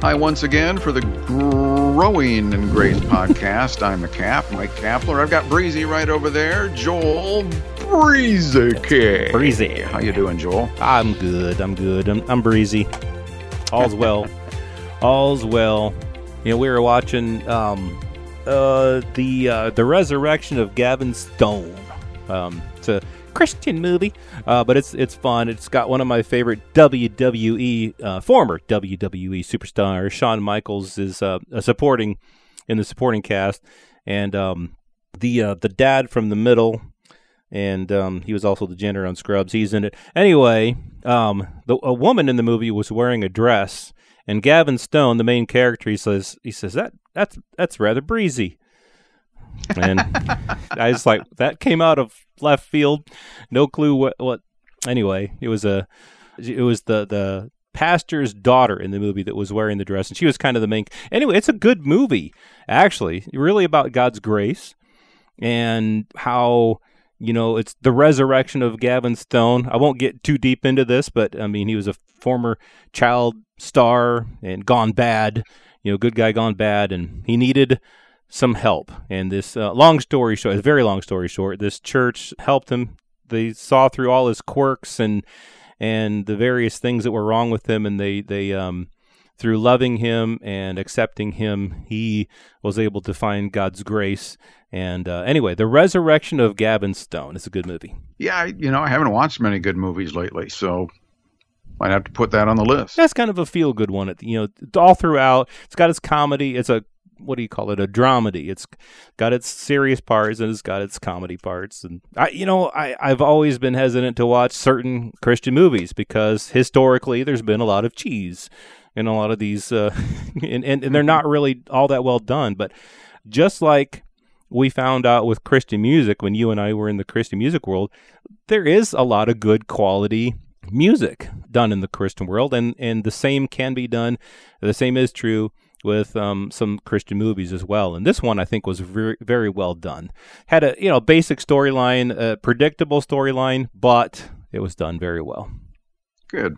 Hi, once again, for the Growing in Grace podcast. I'm the Cap, Mike Kapler. I've got Breezy right over there, Joel Breezy. Breezy. How you doing, Joel? I'm good. I'm good. I'm, I'm breezy. All's well. All's well. You know, we were watching um, uh, the uh, the resurrection of Gavin Stone. Um, it's a Christian movie, uh, but it's it's fun. It's got one of my favorite WWE uh, former WWE superstar Shawn Michaels, is uh, supporting in the supporting cast, and um, the uh, the dad from the middle, and um, he was also the janitor on Scrubs. He's in it anyway. Um, the, a woman in the movie was wearing a dress, and Gavin Stone, the main character, he says he says that that's that's rather breezy. and I was like, that came out of left field. No clue what, what. Anyway, it was a, it was the the pastor's daughter in the movie that was wearing the dress, and she was kind of the main. Anyway, it's a good movie, actually. Really about God's grace and how you know it's the resurrection of Gavin Stone. I won't get too deep into this, but I mean he was a former child star and gone bad. You know, good guy gone bad, and he needed some help. And this uh, long story short, a very long story short, this church helped him. They saw through all his quirks and and the various things that were wrong with him, and they they um through loving him and accepting him, he was able to find God's grace. And uh, anyway, the resurrection of Gavin Stone is a good movie. Yeah, you know, I haven't watched many good movies lately, so might have to put that on the list. That's kind of a feel good one. You know, all throughout, it's got its comedy. It's a what do you call it? A dramedy. It's got its serious parts and it's got its comedy parts. And i you know i i've always been hesitant to watch certain christian movies because historically there's been a lot of cheese in a lot of these uh and, and, and they're not really all that well done. But just like we found out with christian music when you and i were in the christian music world there is a lot of good quality music done in the christian world. And and the same can be done the same is true with um, some Christian movies as well. And this one I think was very very well done. Had a you know basic storyline, a predictable storyline, but it was done very well. Good.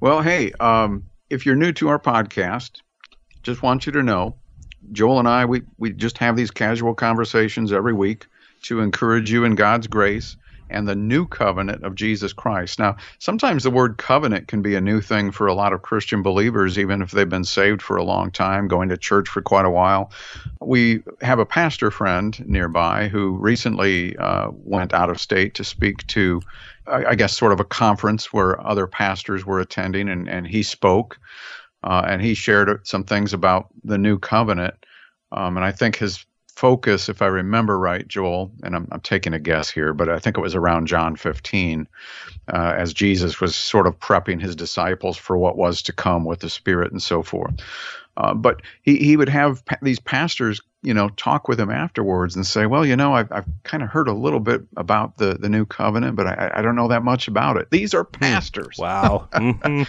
Well, hey, um, if you're new to our podcast, just want you to know, Joel and I we we just have these casual conversations every week to encourage you in God's grace and the new covenant of Jesus Christ. Now, sometimes the word covenant can be a new thing for a lot of Christian believers, even if they've been saved for a long time, going to church for quite a while. We have a pastor friend nearby who recently uh, went out of state to speak to, I guess, sort of a conference where other pastors were attending, and, and he spoke. Uh, and he shared some things about the new covenant. Um, and I think his focus, if I remember right, Joel, and I'm, I'm, taking a guess here, but I think it was around John 15, uh, as Jesus was sort of prepping his disciples for what was to come with the Spirit and so forth. Uh, but he, he would have pa- these pastors, you know, talk with him afterwards and say, well, you know, I've, I've kind of heard a little bit about the, the new covenant, but I, I don't know that much about it. These are hmm. pastors. Wow. Mm-hmm.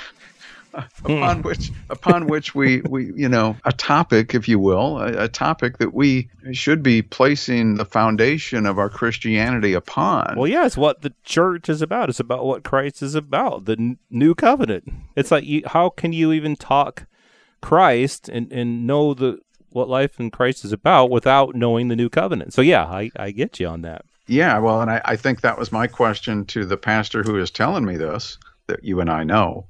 upon hmm. which upon which we we you know a topic if you will a, a, topic that we should be placing the foundation of our christianity upon. Well yeah it's what the church is about. It's about what christ is about the n- new covenant. It's like you, how can you even talk christ and and know the what life in christ is about without knowing the new covenant? So yeah i i get you on that. Yeah well and i, I think that was my question to the pastor who is telling me this that you and i know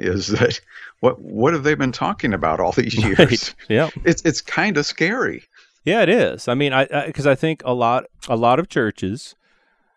is that what what have they been talking about all these years? Right. Yeah, it's it's kind of scary. Yeah, it is. I mean, I because I, I think a lot a lot of churches,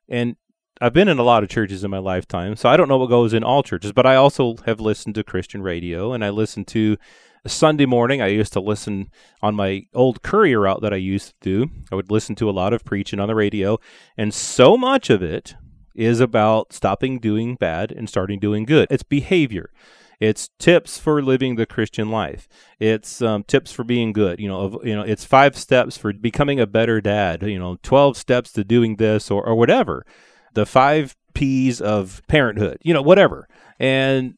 and I've been in a lot of churches in my lifetime, so I don't know what goes in all churches, but I also have listened to Christian radio, and I listen to Sunday morning. I used to listen on my old courier route that I used to do. I would listen to a lot of preaching on the radio, and so much of it is about stopping doing bad and starting doing good. It's behavior. It's tips for living the Christian life. It's um, tips for being good. You know, of, you know, it's five steps for becoming a better dad. You know, twelve steps to doing this or or whatever. The five P's of parenthood. You know, whatever. And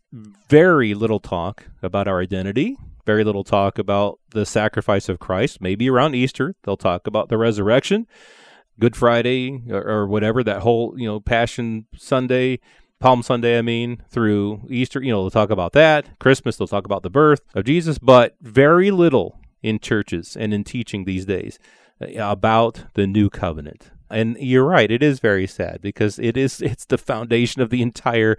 very little talk about our identity. Very little talk about the sacrifice of Christ. Maybe around Easter they'll talk about the resurrection. Good Friday or, or whatever that whole you know Passion Sunday Palm Sunday, I mean, through Easter, you know, they'll talk about that. Christmas, they'll talk about the birth of Jesus, but very little in churches and in teaching these days uh, about the new covenant. And you're right, it is very sad because it is it's the foundation of the entire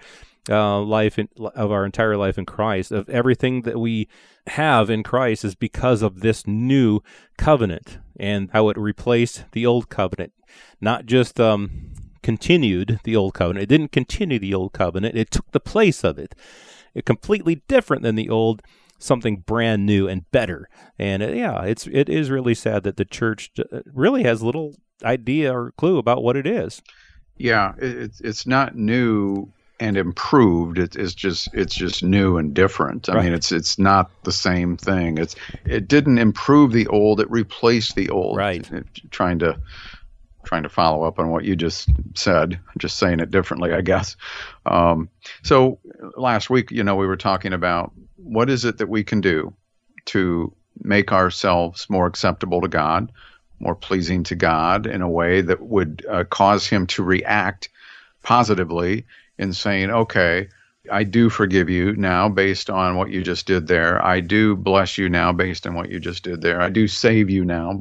uh, life in, of our entire life in Christ. Of everything that we have in Christ is because of this new covenant and how it replaced the old covenant. Not just um, continued the old covenant. It didn't continue the old covenant. It took the place of it. It completely different than the old, something brand new and better. And uh, yeah, it's it is really sad that the church uh, really has little idea or clue about what it is. Yeah, it's it's not new and improved. It, it's just it's just new and different. I right. mean, it's it's not the same thing. It's it didn't improve the old. It replaced the old. Right. It, trying to trying to follow up on what you just said. Just saying it differently, I guess. Um, so last week, you know, we were talking about what is it that we can do to make ourselves more acceptable to God, more pleasing to God in a way that would uh, cause Him to react positively in saying, okay, I do forgive you now based on what you just did there. I do bless you now based on what you just did there. I do save you now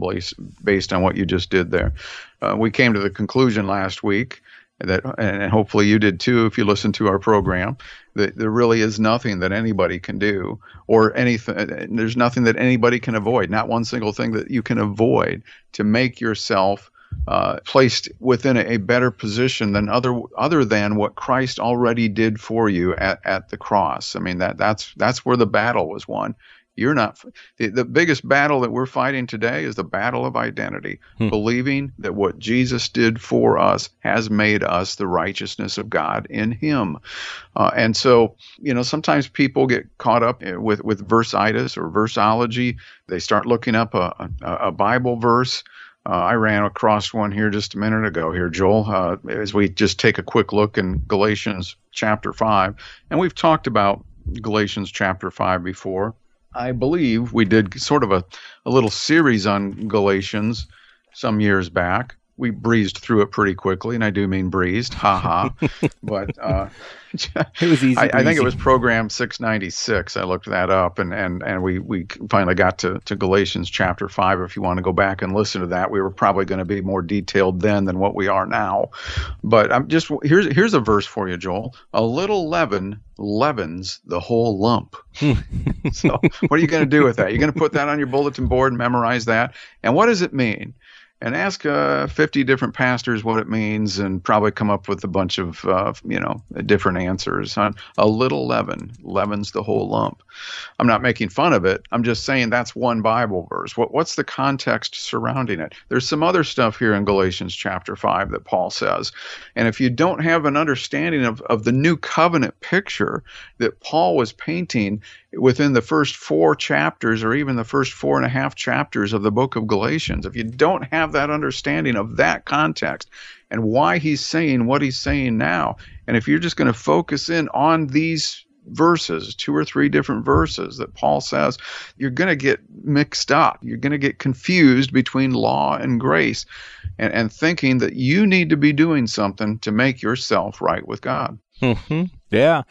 based on what you just did there. Uh, we came to the conclusion last week that, and hopefully you did too if you listened to our program, that there really is nothing that anybody can do or anything. There's nothing that anybody can avoid, not one single thing that you can avoid to make yourself uh, placed within a, a, better position than other other than what Christ already did for you at, at the cross. I mean that that's that's where the battle was won. You're not the, the biggest battle that we're fighting today is the battle of identity, hmm. believing that what Jesus did for us has made us the righteousness of God in Him. Uh, and so, you know, sometimes people get caught up with with versitis or versology. They start looking up a, a, a Bible verse uh, I ran across one here just a minute ago here, Joel, uh, as we just take a quick look in Galatians chapter 5. And we've talked about Galatians chapter 5 before. I believe we did sort of a, a little series on Galatians some years back we breezed through it pretty quickly, and I do mean breezed, haha. but uh, it was easy. I, I, think it was program 696. I looked that up, and and and we we finally got to to Galatians chapter five. If you want to go back and listen to that, we were probably going to be more detailed then than what we are now. But I'm just here's here's a verse for you, Joel. A little leaven leavens the whole lump. so what are you going to do with that? You're going to put that on your bulletin board and memorize that. And what does it mean? And ask uh, 50 different pastors what it means and probably come up with a bunch of uh, you know different answers. On a little leaven leavens the whole lump. I'm not making fun of it. I'm just saying that's one bible verse. What, what's the context surrounding it? There's some other stuff here in galatians chapter 5 that paul says. And if you don't have an understanding of, of the new covenant picture that paul was painting within the first four chapters or even the first four and a half chapters of the book of Galatians. If you don't have that understanding of that context and why he's saying what he's saying now, and if you're just going to focus in on these verses, two or three different verses that Paul says, you're going to get mixed up. You're going to get confused between law and grace and, and thinking that you need to be doing something to make yourself right with God. Mm-hmm. Yeah,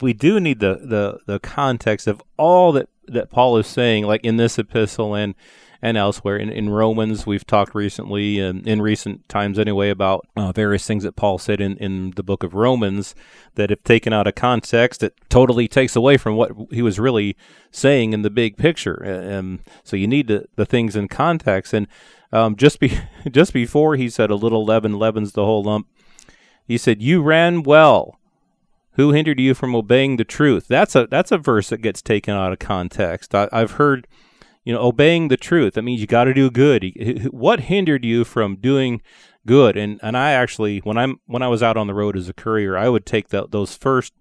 we do need the, the the context of all that that Paul is saying, like in this epistle and and elsewhere. In, in Romans, we've talked recently, and in recent times anyway, about uh, various things that Paul said in, in the book of Romans that, if taken out of context, it totally takes away from what he was really saying in the big picture. And so you need the, the things in context. And um, just be just before he said, "A little leaven leavens the whole lump," he said, "You ran well." Who hindered you from obeying the truth? That's a that's a verse that gets taken out of context. I, have heard, you know, obeying the truth. That means you got to do good. What hindered you from doing good? And and I actually, when I'm when I was out on the road as a courier, I would take the, those first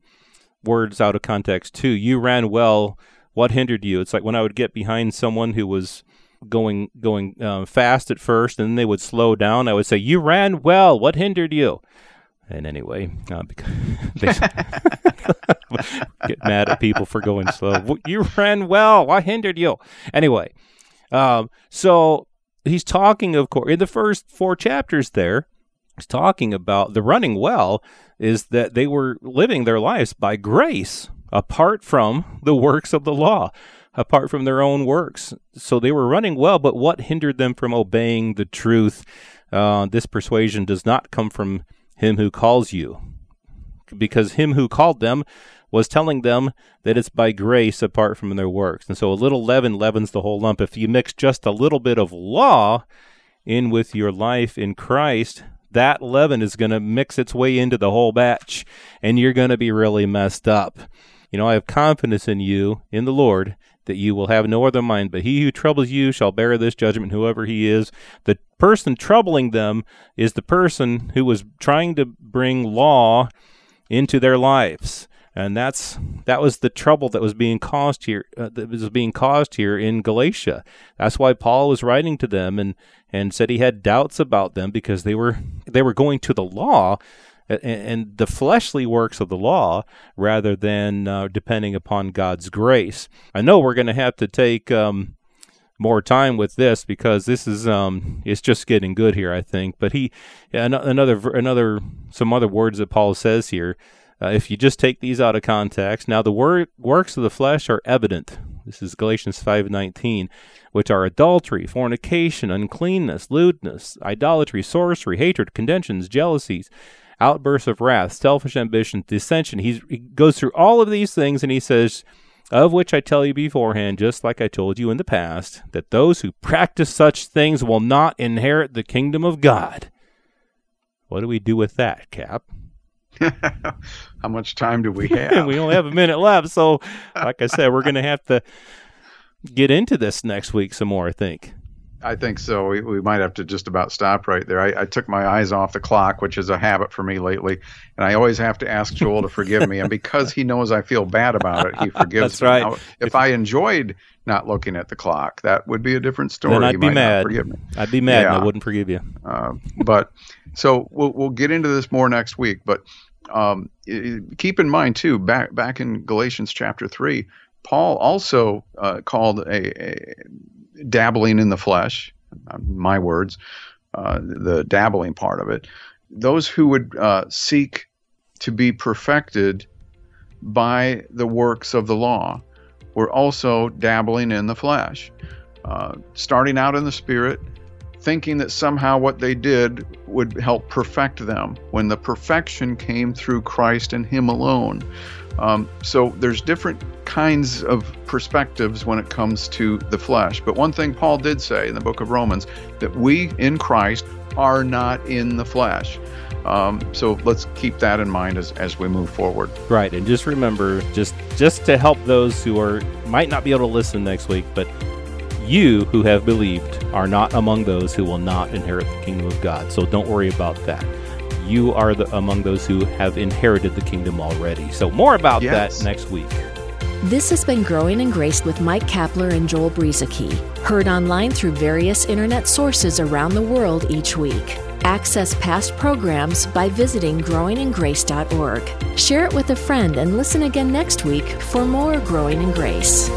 words out of context too. You ran well. What hindered you? It's like when I would get behind someone who was going going uh, fast at first, and then they would slow down. I would say, "You ran well. What hindered you?" And anyway, uh, because they get mad at people for going slow. You ran well. What hindered you? Anyway, um, so he's talking, of course, in the first four chapters. There, he's talking about the running well is that they were living their lives by grace, apart from the works of the law apart from their own works. So they were running well, but what hindered them from obeying the truth? Uh, this persuasion does not come from him who calls you, because him who called them was telling them that it's by grace apart from their works. And so a little leaven leavens the whole lump. If you mix just a little bit of law in with your life in Christ, that leaven is going to mix its way into the whole batch, and you're going to be really messed up. You know, I have confidence in you, in the Lord, that you will have no other mind, but he who troubles you shall bear this judgment, whoever he is. The person troubling them is the person who was trying to bring law into their lives. And that's that was the trouble that was being caused here. Uh, that was being caused here in Galatia. That's why Paul was writing to them and and said he had doubts about them because they were they were going to the law and the fleshly works of the law rather than uh, depending upon God's grace. I know we're going to have to take um, more time with this because this is um, it's just getting good here, I think. But he another another some other words that Paul says here. Uh, if you just take these out of context, now the wor- works of the flesh are evident. This is Galatians 5:19, which are adultery, fornication, uncleanness, lewdness, idolatry, sorcery, hatred, contentions, jealousies, outbursts of wrath, selfish ambition, dissension. He's, he goes through all of these things and he says, Of which I tell you beforehand, just like I told you in the past, that those who practice such things will not inherit the kingdom of God. What do we do with that, Cap? How much time do we have? we only have a minute left. So, like I said, we're going to have to get into this next week some more, I think. I think so. We, we might have to just about stop right there. I, I, took my eyes off the clock, which is a habit for me lately, and I always have to ask Joel to forgive me. And because he knows I feel bad about it, he forgives me. That's me. Right. Now, if, if, I enjoyed not looking at the clock, that would be a different story. Then I'd he be mad. forgive me. I'd be mad, yeah. and I wouldn't forgive you. Uh, but so we'll we'll get into this more next week. But um, keep in mind too, back back in Galatians chapter three, Paul also uh, called a, a dabbling in the flesh, uh, my words, uh, the dabbling part of it, those who would uh, seek to be perfected by the works of the law were also dabbling in the flesh, uh, starting out in the spirit, thinking that somehow what they did would help perfect them when the perfection came through Christ and Him alone. Um, so there's different kinds of perspectives when it comes to the flesh. But one thing Paul did say in the book of Romans that we in Christ are not in the flesh. Um, so let's keep that in mind as, as we move forward. Right, and just remember, just just to help those who are might not be able to listen next week, but you who have believed are not among those who will not inherit the kingdom of God. So don't worry about that you are the, among those who have inherited the kingdom already. So, more about yes. that next week. This has been Growing in Grace with Mike Kapler and Joel Brueseke, heard online through various internet sources around the world each week. Access past programs by visiting growingingrace.org. Share it with a friend and listen again next week for more Growing in Grace.